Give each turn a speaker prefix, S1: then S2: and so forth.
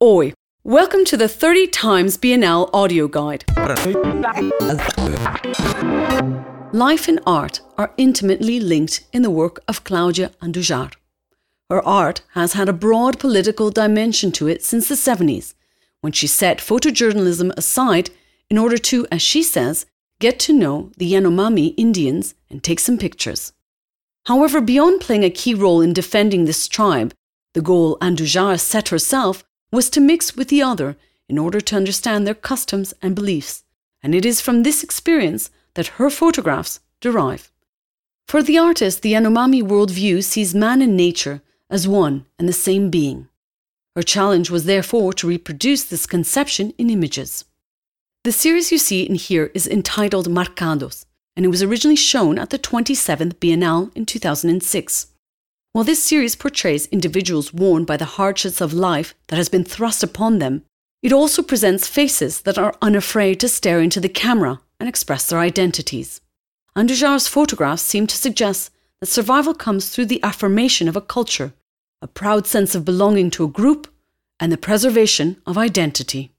S1: Oi, welcome to the 30 times Biennale audio guide. Life and art are intimately linked in the work of Claudia Andujar. Her art has had a broad political dimension to it since the 70s, when she set photojournalism aside in order to, as she says, get to know the Yanomami Indians and take some pictures. However, beyond playing a key role in defending this tribe, the goal Andujar set herself was to mix with the other in order to understand their customs and beliefs, and it is from this experience that her photographs derive. For the artist, the Yanomami worldview sees man and nature as one and the same being. Her challenge was therefore to reproduce this conception in images. The series you see in here is entitled Marcados, and it was originally shown at the 27th Biennale in 2006. While this series portrays individuals worn by the hardships of life that has been thrust upon them, it also presents faces that are unafraid to stare into the camera and express their identities. Andujar's photographs seem to suggest that survival comes through the affirmation of a culture, a proud sense of belonging to a group, and the preservation of identity.